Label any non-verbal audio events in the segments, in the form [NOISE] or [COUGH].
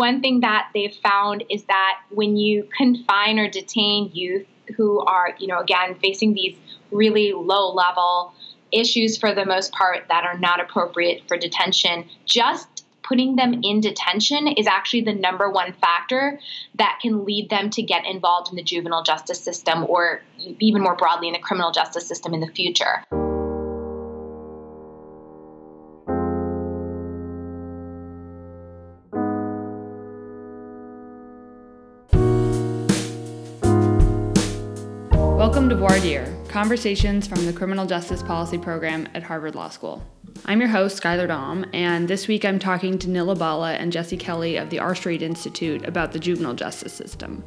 one thing that they've found is that when you confine or detain youth who are, you know, again, facing these really low level issues for the most part that are not appropriate for detention, just putting them in detention is actually the number one factor that can lead them to get involved in the juvenile justice system or even more broadly in the criminal justice system in the future. Dire, conversations from the Criminal Justice Policy Program at Harvard Law School. I'm your host, Skylar Dom, and this week I'm talking to Nila Bala and Jesse Kelley of the R Street Institute about the juvenile justice system.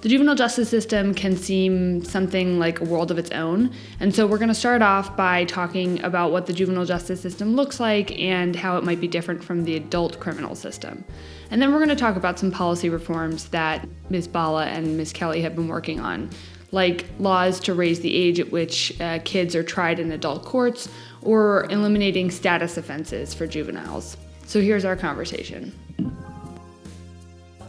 The juvenile justice system can seem something like a world of its own, and so we're going to start off by talking about what the juvenile justice system looks like and how it might be different from the adult criminal system. And then we're going to talk about some policy reforms that Ms. Bala and Ms. Kelley have been working on, like laws to raise the age at which uh, kids are tried in adult courts or eliminating status offenses for juveniles. So here's our conversation.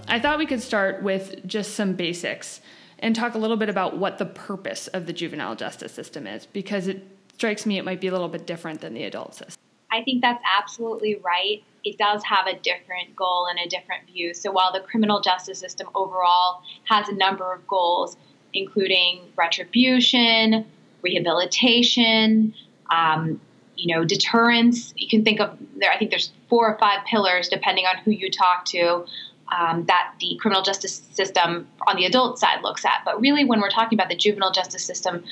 I thought we could start with just some basics and talk a little bit about what the purpose of the juvenile justice system is, because it strikes me it might be a little bit different than the adult system. I think that's absolutely right. It does have a different goal and a different view. So while the criminal justice system overall has a number of goals, including retribution, rehabilitation, um, you know, deterrence. You can think of there. I think there's four or five pillars, depending on who you talk to, um, that the criminal justice system on the adult side looks at. But really, when we're talking about the juvenile justice system,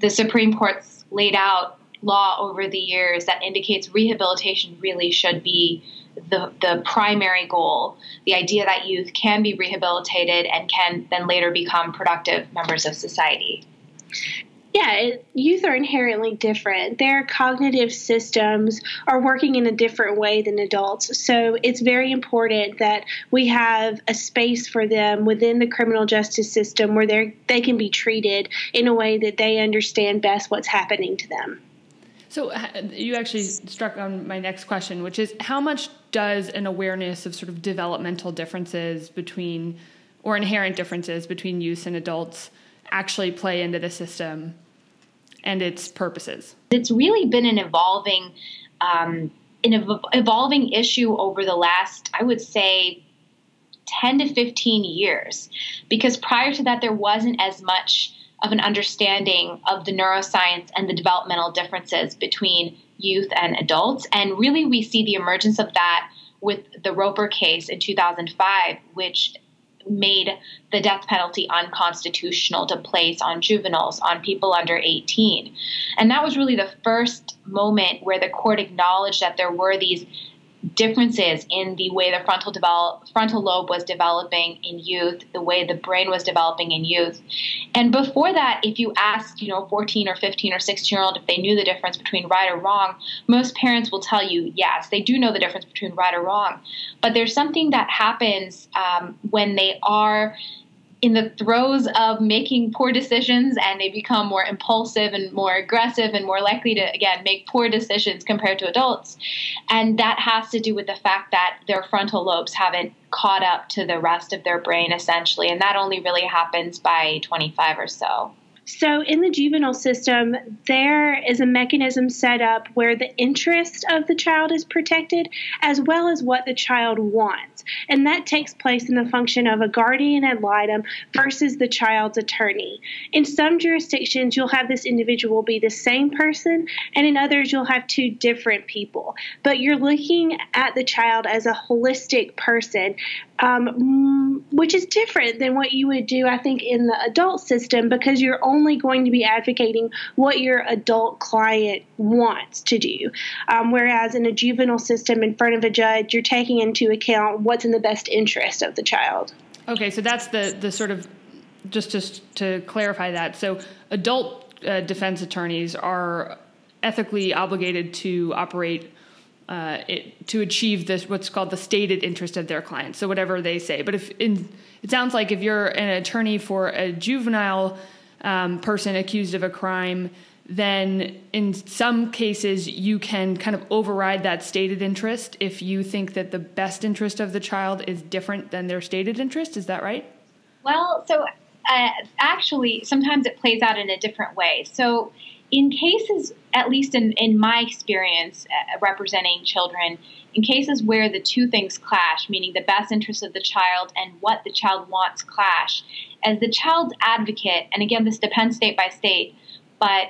the Supreme Court's laid out law over the years that indicates rehabilitation really should be the, the primary goal the idea that youth can be rehabilitated and can then later become productive members of society. Yeah, youth are inherently different. Their cognitive systems are working in a different way than adults. So it's very important that we have a space for them within the criminal justice system where they they can be treated in a way that they understand best what's happening to them. So you actually struck on my next question, which is how much does an awareness of sort of developmental differences between or inherent differences between youth and adults actually play into the system and its purposes? It's really been an evolving, um, an evolving issue over the last, I would say, 10 to 15 years, because prior to that, there wasn't as much of an understanding of the neuroscience and the developmental differences between youth and adults. And really, we see the emergence of that with the Roper case in 2005, which made the death penalty unconstitutional to place on juveniles, on people under 18. And that was really the first moment where the court acknowledged that there were these differences in the way the frontal develop, frontal lobe was developing in youth, the way the brain was developing in youth. And before that, if you asked, you know, 14 or 15 or 16 year old if they knew the difference between right or wrong, most parents will tell you yes, they do know the difference between right or wrong. But there's something that happens um, when they are in the throes of making poor decisions and they become more impulsive and more aggressive and more likely to again make poor decisions compared to adults. And that has to do with the fact that their frontal lobes haven't caught up to the rest of their brain essentially. And that only really happens by 25 or so so, in the juvenile system, there is a mechanism set up where the interest of the child is protected as well as what the child wants. And that takes place in the function of a guardian ad litem versus the child's attorney. In some jurisdictions, you'll have this individual be the same person, and in others, you'll have two different people. But you're looking at the child as a holistic person um, which is different than what you would do, I think, in the adult system because you're only going to be advocating what your adult client wants to do. Um, whereas in a juvenile system in front of a judge, you're taking into account what's in the best interest of the child. Okay, so that's the, the sort of, just, just to clarify that. So adult uh, defense attorneys are ethically obligated to operate uh, it, to achieve this what's called the stated interest of their client. So whatever they say. But if in, it sounds like if you're an attorney for a juvenile um, person accused of a crime, then in some cases you can kind of override that stated interest if you think that the best interest of the child is different than their stated interest. Is that right? Well, so uh, actually, sometimes it plays out in a different way. So, in cases, at least in, in my experience uh, representing children, in cases where the two things clash, meaning the best interest of the child and what the child wants clash, as the child's advocate, and again, this depends state by state, but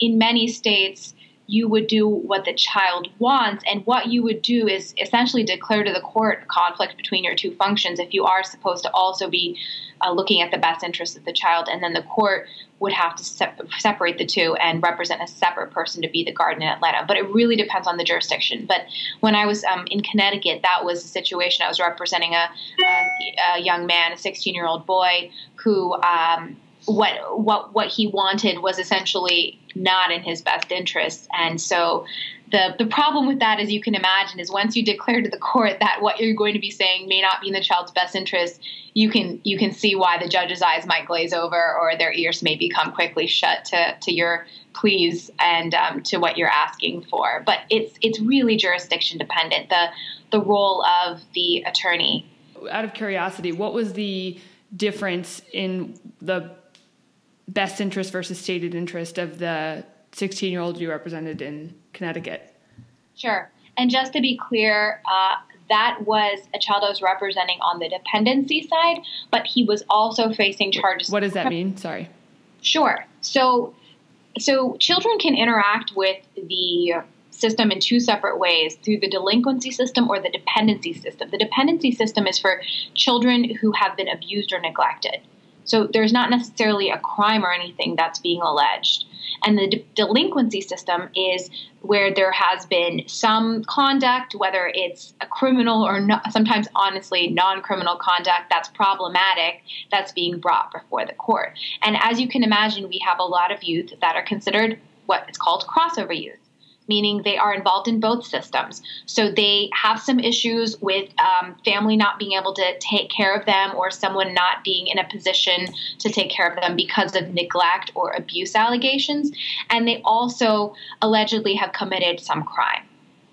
in many states, you would do what the child wants, and what you would do is essentially declare to the court conflict between your two functions if you are supposed to also be uh, looking at the best interests of the child, and then the court would have to se- separate the two and represent a separate person to be the guardian ad litem. But it really depends on the jurisdiction. But when I was um, in Connecticut, that was a situation. I was representing a, a, a young man, a 16 year old boy, who um, what what what he wanted was essentially not in his best interests. and so the the problem with that, as you can imagine, is once you declare to the court that what you're going to be saying may not be in the child's best interest, you can you can see why the judge's eyes might glaze over or their ears may become quickly shut to to your pleas and um, to what you're asking for. But it's it's really jurisdiction dependent. The the role of the attorney. Out of curiosity, what was the difference in the best interest versus stated interest of the 16 year old you represented in Connecticut? Sure. And just to be clear, uh, that was a child I was representing on the dependency side, but he was also facing charges. What does that mean? Sorry. Sure. So, so children can interact with the system in two separate ways through the delinquency system or the dependency system. The dependency system is for children who have been abused or neglected. So there's not necessarily a crime or anything that's being alleged. And the de- delinquency system is where there has been some conduct, whether it's a criminal or sometimes honestly non criminal conduct that's problematic, that's being brought before the court. And as you can imagine, we have a lot of youth that are considered what is called crossover youth meaning they are involved in both systems. So they have some issues with um, family not being able to take care of them or someone not being in a position to take care of them because of neglect or abuse allegations. And they also allegedly have committed some crime.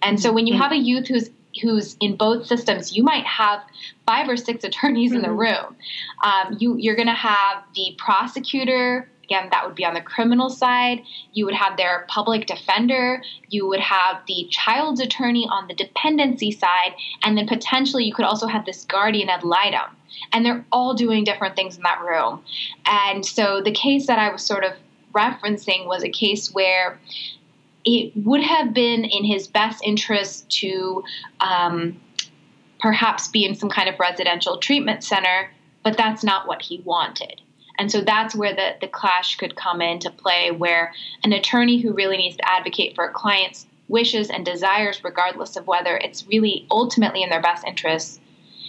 And so when you mm-hmm. have a youth who's who's in both systems, you might have five or six attorneys mm-hmm. in the mm-hmm. room. Um, you, you're going to have the prosecutor Again, that would be on the criminal side. You would have their public defender. You would have the child's attorney on the dependency side. And then potentially you could also have this guardian ad litem. And they're all doing different things in that room. And so the case that I was sort of referencing was a case where it would have been in his best interest to um, perhaps be in some kind of residential treatment center, but that's not what he wanted. And so that's where the, the clash could come into play, where an attorney who really needs to advocate for a client's wishes and desires, regardless of whether it's really ultimately in their best interests,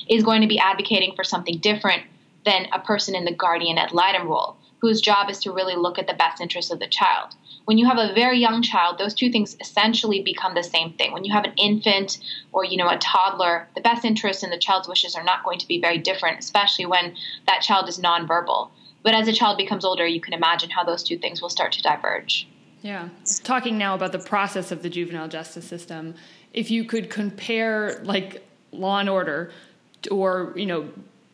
is going to be advocating for something different than a person in the guardian ad litem role, whose job is to really look at the best interests of the child. When you have a very young child, those two things essentially become the same thing. When you have an infant or you know a toddler, the best interests and the child's wishes are not going to be very different, especially when that child is nonverbal. But as a child becomes older, you can imagine how those two things will start to diverge. Yeah. Talking now about the process of the juvenile justice system, if you could compare like law and order or, you know,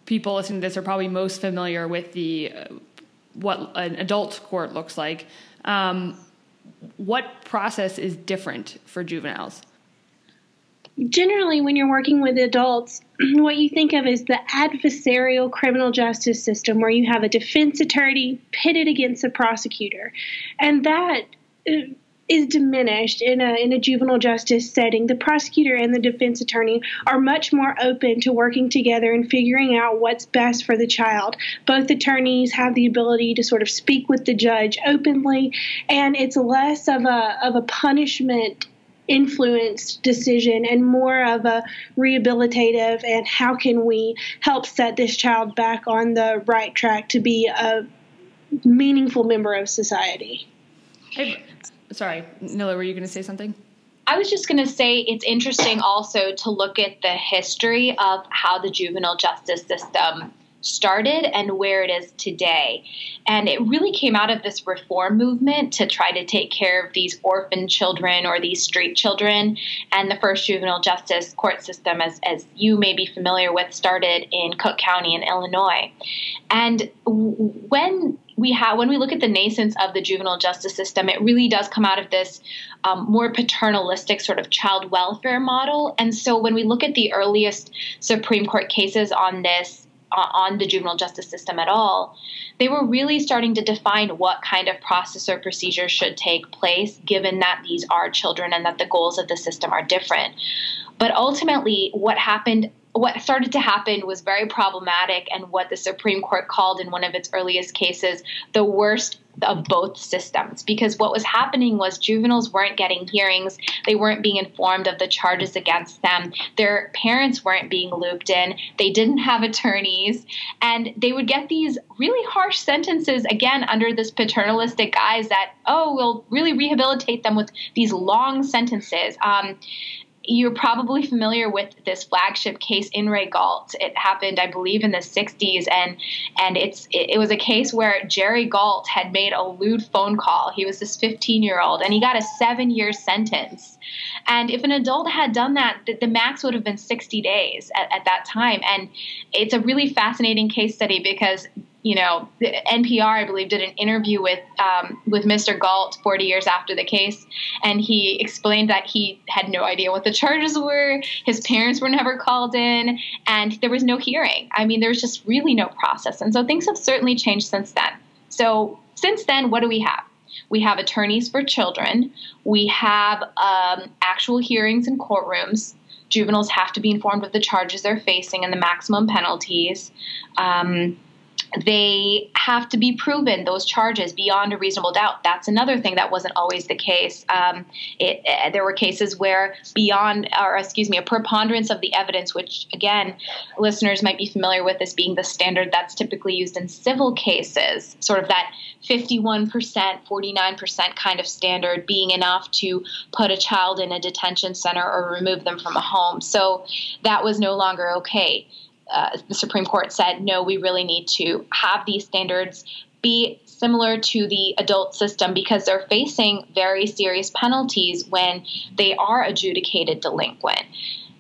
people listening to this are probably most familiar with the uh, what an adult court looks like. Um, what process is different for juveniles? Generally, when you're working with adults, [CLEARS THROAT] what you think of is the adversarial criminal justice system where you have a defense attorney pitted against a prosecutor. And that uh, diminished in a, in a juvenile justice setting. The prosecutor and the defense attorney are much more open to working together and figuring out what's best for the child. Both attorneys have the ability to sort of speak with the judge openly, and it's less of a, of a punishment influenced decision and more of a rehabilitative and how can we help set this child back on the right track to be a meaningful member of society. Hey, sorry, Nila, were you going to say something? I was just going to say it's interesting also to look at the history of how the juvenile justice system started and where it is today. And it really came out of this reform movement to try to take care of these orphan children or these street children. And the first juvenile justice court system, as, as you may be familiar with, started in Cook County in Illinois. And when we have when we look at the nascence of the juvenile justice system, it really does come out of this um, more paternalistic sort of child welfare model. And so when we look at the earliest Supreme Court cases on this, on the juvenile justice system at all, they were really starting to define what kind of process or procedure should take place, given that these are children and that the goals of the system are different. But ultimately, what happened what started to happen was very problematic and what the Supreme Court called in one of its earliest cases the worst of both systems. Because what was happening was juveniles weren't getting hearings. They weren't being informed of the charges against them. Their parents weren't being looped in. They didn't have attorneys. And they would get these really harsh sentences again under this paternalistic guise that oh we'll really rehabilitate them with these long sentences. Um, you're probably familiar with this flagship case in re Gault. It happened, I believe, in the 60s, and and it's it, it was a case where Jerry Gault had made a lewd phone call. He was this 15 year old, and he got a seven year sentence. And if an adult had done that, the, the max would have been 60 days at, at that time. And it's a really fascinating case study because you know, NPR, I believe, did an interview with um, with Mr. Gault 40 years after the case, and he explained that he had no idea what the charges were. His parents were never called in, and there was no hearing. I mean, there was just really no process, and so things have certainly changed since then. So since then, what do we have? We have attorneys for children. We have um, actual hearings in courtrooms. Juveniles have to be informed of the charges they're facing and the maximum penalties. Um, they have to be proven those charges beyond a reasonable doubt. That's another thing that wasn't always the case. Um, it, uh, there were cases where beyond, or excuse me, a preponderance of the evidence, which again, listeners might be familiar with as being the standard that's typically used in civil cases, sort of that 51%, 49% kind of standard being enough to put a child in a detention center or remove them from a home. So that was no longer okay uh, the Supreme Court said, no, we really need to have these standards be similar to the adult system because they're facing very serious penalties when they are adjudicated delinquent.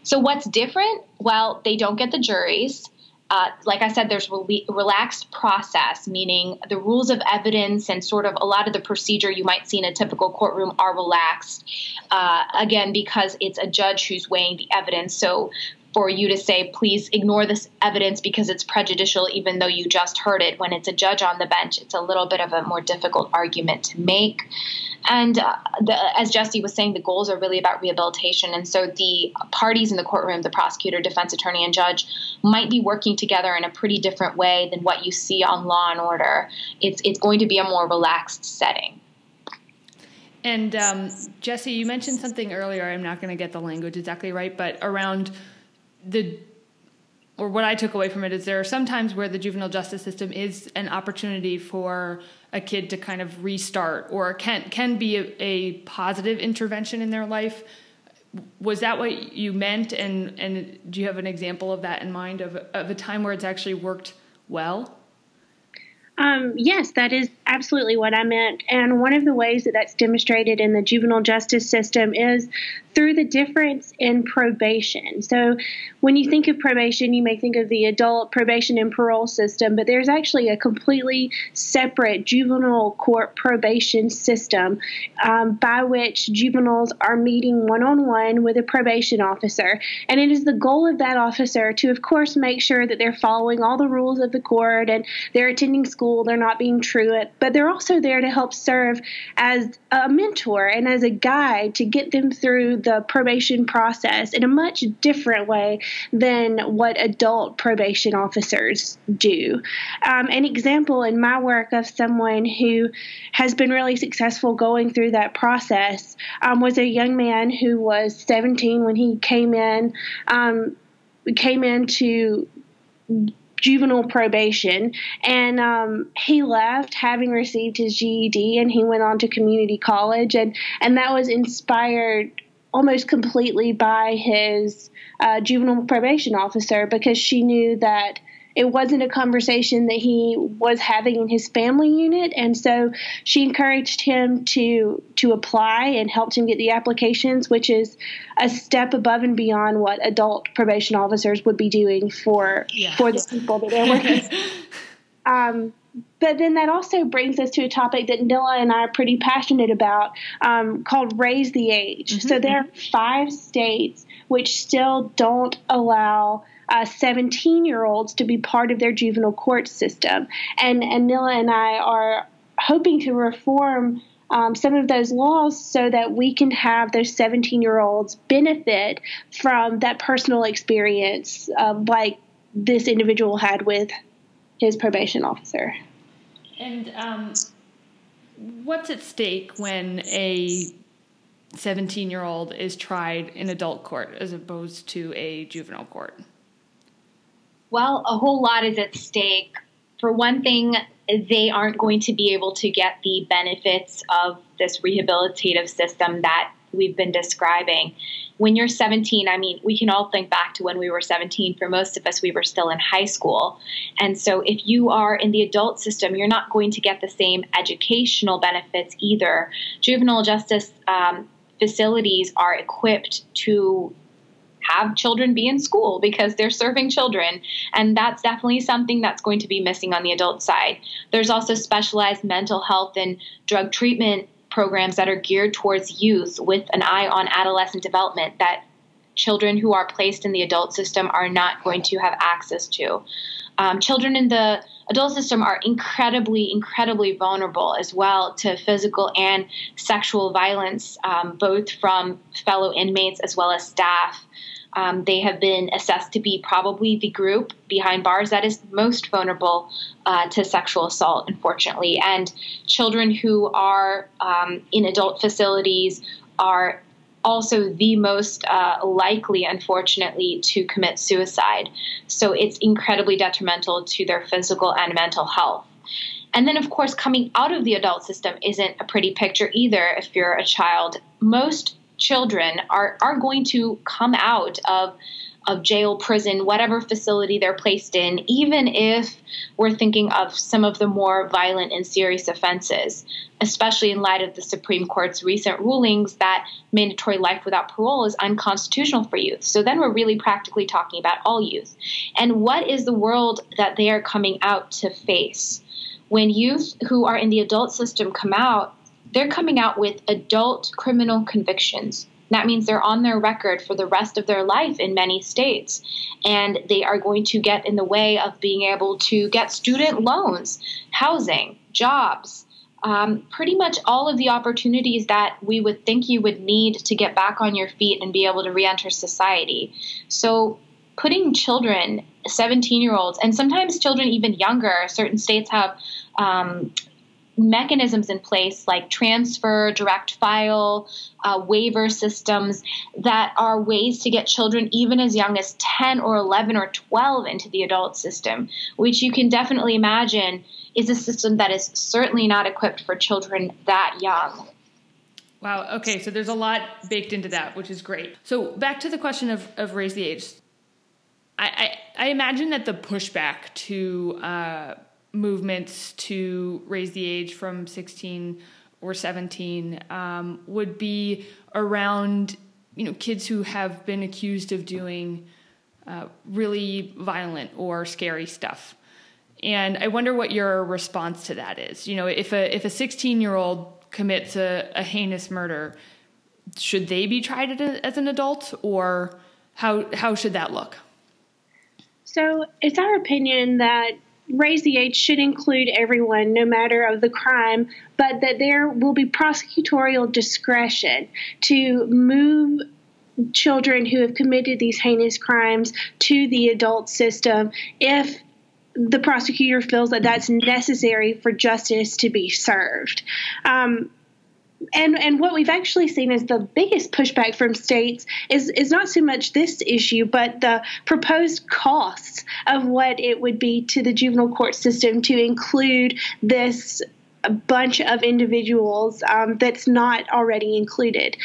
So, what's different? Well, they don't get the juries. Uh, like I said, there's re- relaxed process, meaning the rules of evidence and sort of a lot of the procedure you might see in a typical courtroom are relaxed. Uh, again, because it's a judge who's weighing the evidence. So for you to say, please ignore this evidence because it's prejudicial, even though you just heard it. When it's a judge on the bench, it's a little bit of a more difficult argument to make. And uh, the, as Jesse was saying, the goals are really about rehabilitation. And so the parties in the courtroom, the prosecutor, defense attorney, and judge, might be working together in a pretty different way than what you see on Law and Order. It's, it's going to be a more relaxed setting. And um, Jesse, you mentioned something earlier. I'm not going to get the language exactly right, but around the or what I took away from it is there are some times where the juvenile justice system is an opportunity for a kid to kind of restart or can can be a, a positive intervention in their life. Was that what you meant? And and do you have an example of that in mind of of a time where it's actually worked well? Um, yes, that is absolutely what I meant. And one of the ways that that's demonstrated in the juvenile justice system is through the difference in probation. So, when you think of probation, you may think of the adult probation and parole system, but there's actually a completely separate juvenile court probation system um, by which juveniles are meeting one on one with a probation officer. And it is the goal of that officer to, of course, make sure that they're following all the rules of the court and they're attending school, they're not being truant, but they're also there to help serve as a mentor and as a guide to get them through the probation process in a much different way than what adult probation officers do. Um, an example in my work of someone who has been really successful going through that process um, was a young man who was 17 when he came in. Um, came into juvenile probation, and um, he left having received his GED, and he went on to community college, and and that was inspired almost completely by his uh, juvenile probation officer because she knew that it wasn't a conversation that he was having in his family unit. And so she encouraged him to to apply and helped him get the applications, which is a step above and beyond what adult probation officers would be doing for yeah. for the people that they're working. [LAUGHS] um, but then that also brings us to a topic that Nila and I are pretty passionate about um, called Raise the Age. Mm-hmm. So there are five states which still don't allow 17 uh, year olds to be part of their juvenile court system. And, and Nila and I are hoping to reform um, some of those laws so that we can have those 17 year olds benefit from that personal experience uh, like this individual had with his probation officer. And um, what's at stake when a 17 year old is tried in adult court as opposed to a juvenile court? Well, a whole lot is at stake. For one thing, they aren't going to be able to get the benefits of this rehabilitative system that we've been describing. When you're 17, I mean, we can all think back to when we were 17. For most of us, we were still in high school. And so if you are in the adult system, you're not going to get the same educational benefits either. Juvenile justice um, facilities are equipped to have children be in school because they're serving children. And that's definitely something that's going to be missing on the adult side. There's also specialized mental health and drug treatment programs that are geared towards youth with an eye on adolescent development that children who are placed in the adult system are not going to have access to. Um, children in the adult system are incredibly, incredibly vulnerable as well to physical and sexual violence, um, both from fellow inmates as well as staff. Um, they have been assessed to be probably the group behind bars that is most vulnerable uh, to sexual assault, unfortunately. And children who are um, in adult facilities are also the most uh, likely, unfortunately, to commit suicide. So it's incredibly detrimental to their physical and mental health. And then, of course, coming out of the adult system isn't a pretty picture either if you're a child. Most children are, are going to come out of of jail, prison, whatever facility they're placed in, even if we're thinking of some of the more violent and serious offenses, especially in light of the Supreme Court's recent rulings that mandatory life without parole is unconstitutional for youth. So then we're really practically talking about all youth. And what is the world that they are coming out to face? When youth who are in the adult system come out, they're coming out with adult criminal convictions. That means they're on their record for the rest of their life in many states. And they are going to get in the way of being able to get student loans, housing, jobs, um, pretty much all of the opportunities that we would think you would need to get back on your feet and be able to reenter society. So, putting children, 17 year olds, and sometimes children even younger, certain states have um, mechanisms in place like transfer, direct file, uh, waiver systems that are ways to get children even as young as 10 or 11 or 12 into the adult system, which you can definitely imagine is a system that is certainly not equipped for children that young. Wow. Okay. So there's a lot baked into that, which is great. So back to the question of, of raise the age. I, I, I imagine that the pushback to uh, movements to raise the age from 16 or 17 um, would be around you know kids who have been accused of doing uh, really violent or scary stuff. And i wonder what your response to that is. You know if a if a 16 year old commits a, a heinous murder should they be tried as an adult or how how should that look? So it's our opinion that raise the age should include everyone, no matter of the crime, but that there will be prosecutorial discretion to move children who have committed these heinous crimes to the adult system if the prosecutor feels that that's necessary for justice to be served. Um, and and what we've actually seen is the biggest pushback from states is is not so much this issue, but the proposed costs of what it would be to the juvenile court system to include this bunch of individuals um, that's not already included.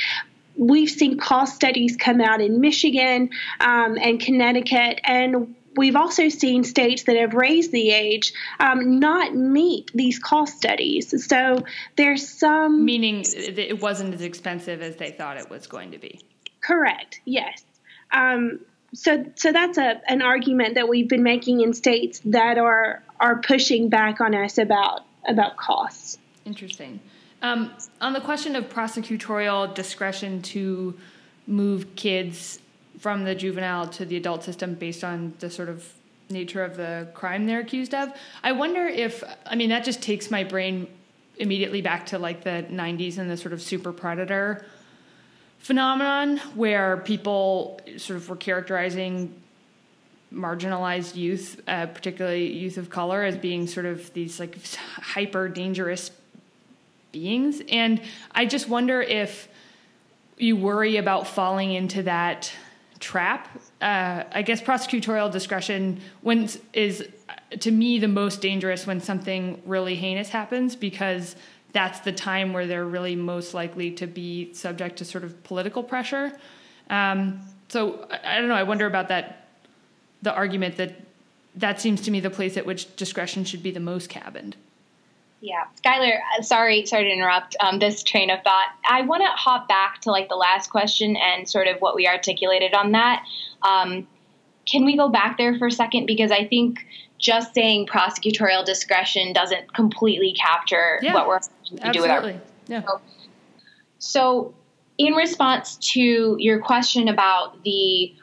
We've seen cost studies come out in Michigan um, and Connecticut, and we've also seen states that have raised the age um, not meet these cost studies. So there's some. Meaning it wasn't as expensive as they thought it was going to be. Correct, yes. Um, so, so that's a, an argument that we've been making in states that are, are pushing back on us about, about costs. Interesting. Um, on the question of prosecutorial discretion to move kids from the juvenile to the adult system based on the sort of nature of the crime they're accused of. I wonder if, I mean, that just takes my brain immediately back to like the 90s and the sort of super predator phenomenon where people sort of were characterizing marginalized youth, uh, particularly youth of color, as being sort of these like hyper dangerous beings. And I just wonder if you worry about falling into that trap. Uh, I guess prosecutorial discretion when is to me the most dangerous when something really heinous happens because that's the time where they're really most likely to be subject to sort of political pressure. Um, so I, I don't know. I wonder about that. The argument that that seems to me the place at which discretion should be the most cabined. Yeah, Skylar, uh, sorry, sorry to interrupt um, this train of thought. I want to hop back to like the last question and sort of what we articulated on that. Um, can we go back there for a second because I think just saying prosecutorial discretion doesn't completely capture yeah, what we're to do with our. Yeah. So, so, in response to your question about the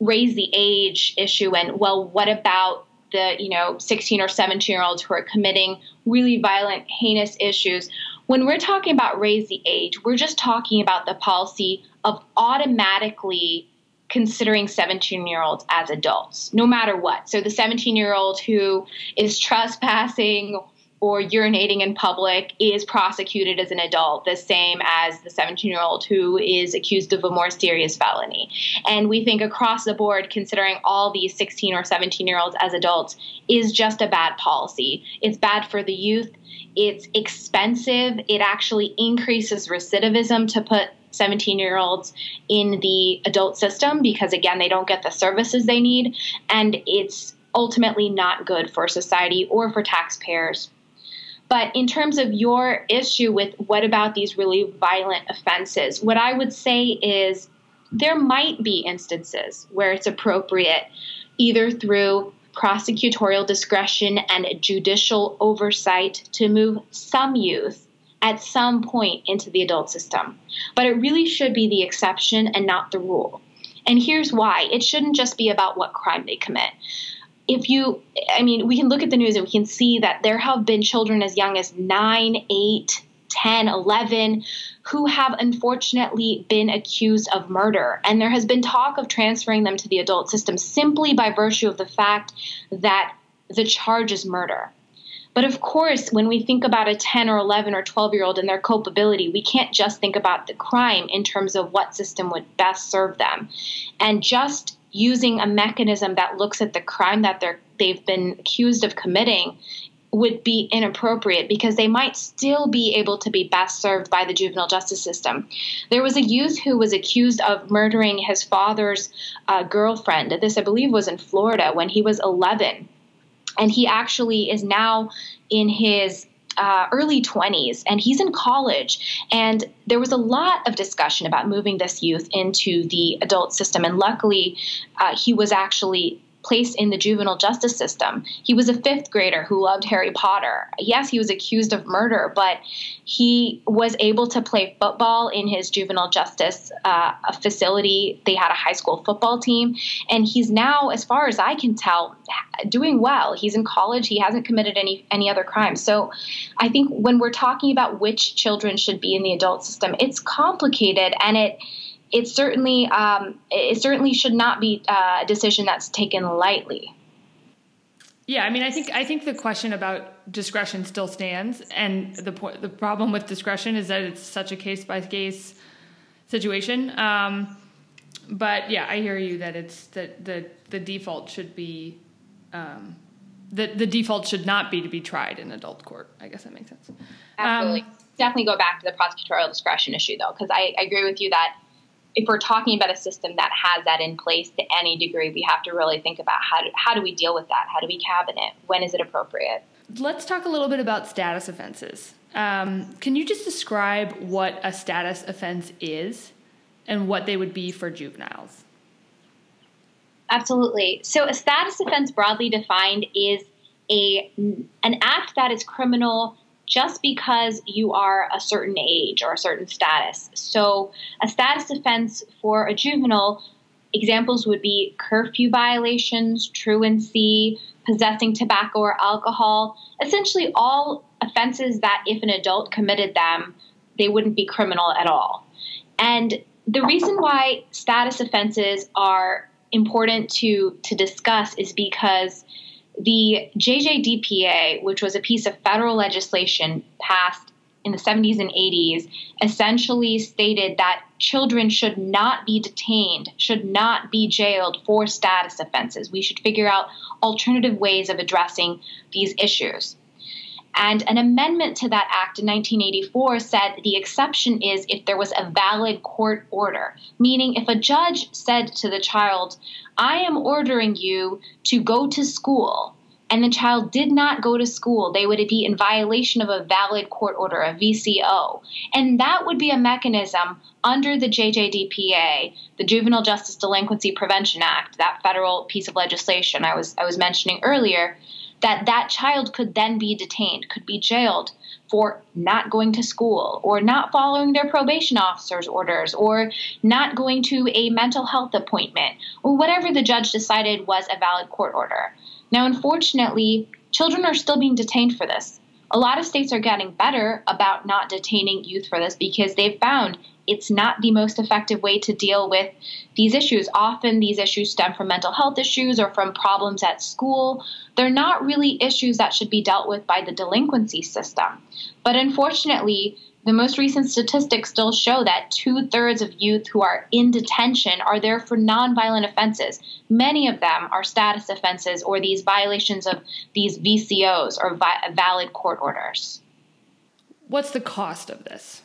raise the age issue and well, what about the you know 16 or 17 year olds who are committing really violent heinous issues. When we're talking about raise the age we're just talking about the policy of automatically considering 17 year olds as adults no matter what. So the 17 year old who is trespassing or urinating in public is prosecuted as an adult, the same as the 17 year old who is accused of a more serious felony. And we think across the board, considering all these 16 or 17 year olds as adults is just a bad policy. It's bad for the youth, it's expensive, it actually increases recidivism to put 17 year olds in the adult system because, again, they don't get the services they need. And it's ultimately not good for society or for taxpayers. But in terms of your issue with what about these really violent offenses, what I would say is there might be instances where it's appropriate, either through prosecutorial discretion and judicial oversight, to move some youth at some point into the adult system. But it really should be the exception and not the rule. And here's why it shouldn't just be about what crime they commit if you, I mean, we can look at the news and we can see that there have been children as young as 9, 8, 10, 11 who have unfortunately been accused of murder. And there has been talk of transferring them to the adult system simply by virtue of the fact that the charge is murder. But of course, when we think about a 10 or 11 or 12 year old and their culpability, we can't just think about the crime in terms of what system would best serve them. And just using a mechanism that looks at the crime that they're they've been accused of committing would be inappropriate because they might still be able to be best served by the juvenile justice system. There was a youth who was accused of murdering his father's uh, girlfriend. This, I believe, was in Florida when he was 11. And he actually is now in his uh, early 20s, and he's in college. And there was a lot of discussion about moving this youth into the adult system. And luckily, uh, he was actually placed in the juvenile justice system. He was a fifth grader who loved Harry Potter. Yes, he was accused of murder, but he was able to play football in his juvenile justice uh, facility. They had a high school football team, and he's now, as far as I can tell, doing well. He's in college. He hasn't committed any any other crimes. So, I think when we're talking about which children should be in the adult system, it's complicated, and it it certainly um, it certainly should not be uh, a decision that's taken lightly. Yeah, I mean, I think I think the question about discretion still stands, and the the problem with discretion is that it's such a case by case situation. Um, but yeah, I hear you that it's that the the default should be um, the the default should not be to be tried in adult court. I guess that makes sense. Absolutely, um, definitely go back to the prosecutorial discretion issue though, because I, I agree with you that if we're talking about a system that has that in place to any degree, we have to really think about how do, how do we deal with that? How do we cabinet? When is it appropriate? Let's talk a little bit about status offenses. Um, can you just describe what a status offense is and what they would be for juveniles? Absolutely. So, a status offense, broadly defined, is a an act that is criminal just because you are a certain age or a certain status. So, a status offense for a juvenile examples would be curfew violations, truancy, possessing tobacco or alcohol, essentially all offenses that if an adult committed them, they wouldn't be criminal at all. And the reason why status offenses are important to to discuss is because the JJDPA, which was a piece of federal legislation passed in the 70s and 80s, essentially stated that children should not be detained, should not be jailed for status offenses. We should figure out alternative ways of addressing these issues. And an amendment to that act in 1984 said the exception is if there was a valid court order, meaning if a judge said to the child, I am ordering you to go to school, and the child did not go to school, they would be in violation of a valid court order, a VCO. And that would be a mechanism under the JJDPA, the Juvenile Justice Delinquency Prevention Act, that federal piece of legislation I was I was mentioning earlier, that that child could then be detained, could be jailed for not going to school or not following their probation officer's orders or not going to a mental health appointment or whatever the judge decided was a valid court order. Now, unfortunately, children are still being detained for this. A lot of states are getting better about not detaining youth for this because they've found it's not the most effective way to deal with these issues. Often these issues stem from mental health issues or from problems at school. They're not really issues that should be dealt with by the delinquency system. But unfortunately, the most recent statistics still show that two thirds of youth who are in detention are there for nonviolent offenses. Many of them are status offenses or these violations of these VCOs or vi- valid court orders. What's the cost of this?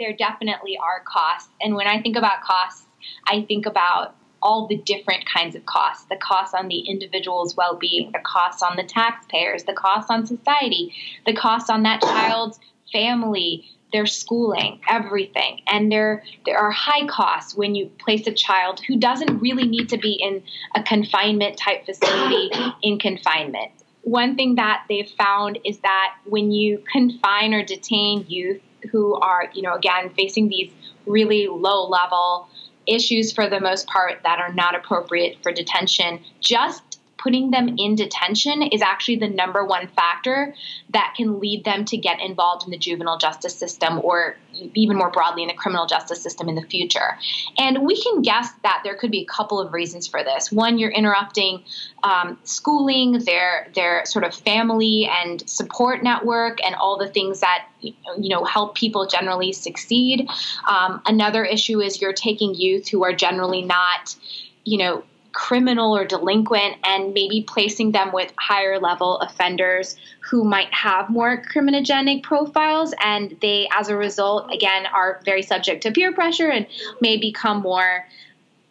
There definitely are costs. And when I think about costs, I think about all the different kinds of costs the costs on the individual's well being, the costs on the taxpayers, the costs on society, the costs on that child's family, their schooling, everything. And there there are high costs when you place a child who doesn't really need to be in a confinement type facility [COUGHS] in confinement. One thing that they've found is that when you confine or detain youth who are, you know, again, facing these really low level issues for the most part that are not appropriate for detention, just putting them in detention is actually the number one factor that can lead them to get involved in the juvenile justice system or even more broadly in the criminal justice system in the future. And we can guess that there could be a couple of reasons for this. One, you're interrupting um, schooling, their their sort of family and support network, and all the things that you know help people generally succeed. Um, another issue is you're taking youth who are generally not you know criminal or delinquent and maybe placing them with higher level offenders who might have more criminogenic profiles and they as a result again are very subject to peer pressure and may become more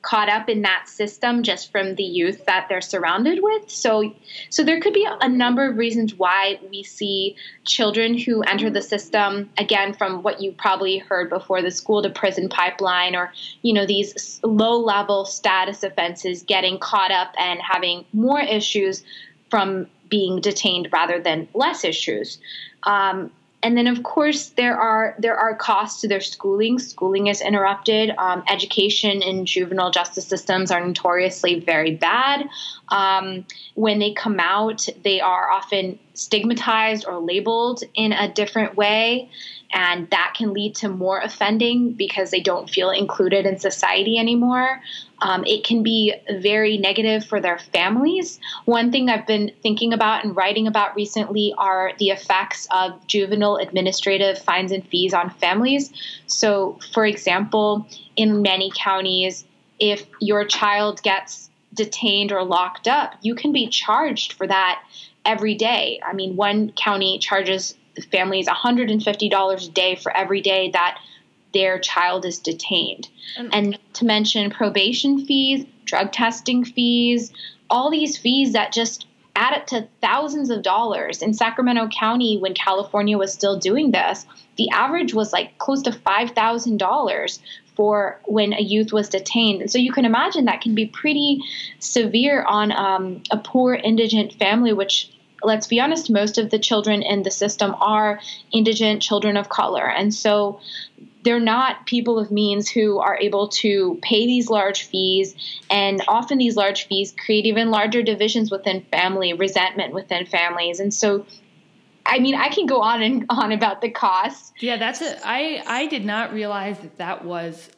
caught up in that system just from the youth that they're surrounded with. So so there could be a number of reasons why we see children who enter the system again from what you probably heard before the school to prison pipeline or you know these low level status offenses getting caught up and having more issues from being detained rather than less issues. Um, and then of course there are there are costs to their schooling. Schooling is interrupted. Um, education in juvenile justice systems are notoriously very bad. Um, when they come out they are often stigmatized or labeled in a different way. And that can lead to more offending because they don't feel included in society anymore. Um, it can be very negative for their families. One thing I've been thinking about and writing about recently are the effects of juvenile administrative fines and fees on families. So, for example, in many counties, if your child gets detained or locked up, you can be charged for that every day. I mean, one county charges families $150 a day for every day that their child is detained. And, and to mention probation fees, drug testing fees, all these fees that just add up to thousands of dollars. In Sacramento County, when California was still doing this, the average was like close to $5,000 for when a youth was detained. And so you can imagine that can be pretty severe on um, a poor indigent family, which let's be honest, most of the children in the system are indigent children of color. And so they're not people of means who are able to pay these large fees. And often these large fees create even larger divisions within family, resentment within families. And so I mean, I can go on and [LAUGHS] on about the costs. Yeah, that's it. I I did not realize that that was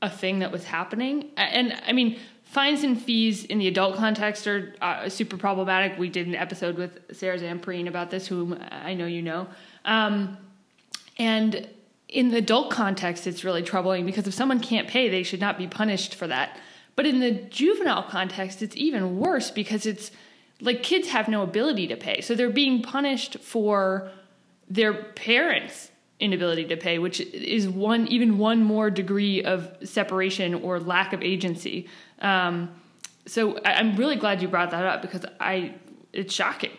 a thing that was happening. And I mean, fines and fees in the adult context are uh, super problematic. We did an episode with Sarah Zamprine about this, whom I know you know. Um, and in the adult context, it's really troubling because if someone can't pay, they should not be punished for that. But in the juvenile context, it's even worse because it's like kids have no ability to pay. So they're being punished for their parents' inability to pay, which is one even one more degree of separation or lack of agency. Um, so I'm really glad you brought that up because I it's shocking.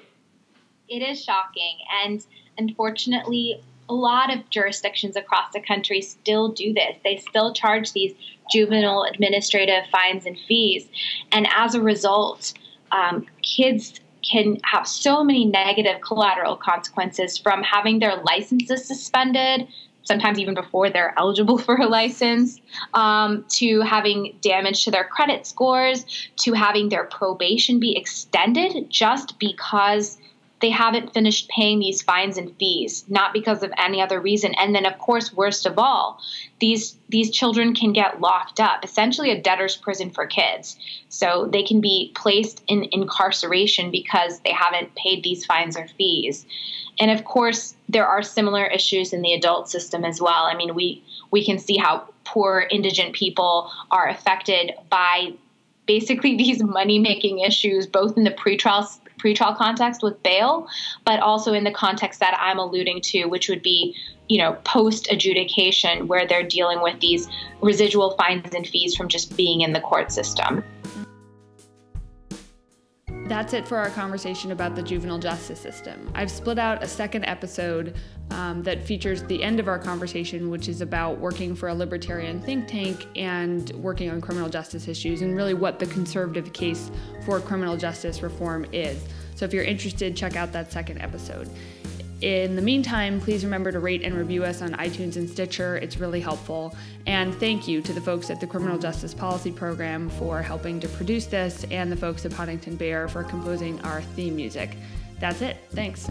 It is shocking, and unfortunately, a lot of jurisdictions across the country still do this. They still charge these juvenile administrative fines and fees. And as a result, um, kids can have so many negative collateral consequences from having their licenses suspended, sometimes even before they're eligible [LAUGHS] for a license, um, to having damage to their credit scores, to having their probation be extended just because they haven't finished paying these fines and fees, not because of any other reason. And then, of course, worst of all, these these children can get locked up, essentially a debtor's prison for kids. So they can be placed in incarceration because they haven't paid these fines or fees. And of course, there are similar issues in the adult system as well. I mean, we we can see how poor indigent people are affected by basically [LAUGHS] these money making issues, both in the pretrial pretrial context with bail, but also in the context that I'm alluding to, which would be, you know, post adjudication, where they're dealing with these residual fines and fees from just being in the court system. That's it for our conversation about the juvenile justice system. I've split out a second episode um, that features the end of our conversation, which is about working for a libertarian think tank and working on criminal justice issues and really what the conservative case for criminal justice reform is. So if you're interested, check out that second episode. In the meantime, please remember to rate and review us on iTunes and Stitcher. It's really helpful. And thank you to the folks at the Criminal Justice Policy Program for helping to produce this and the folks at Huntington Bear for composing our theme music. That's it. Thanks.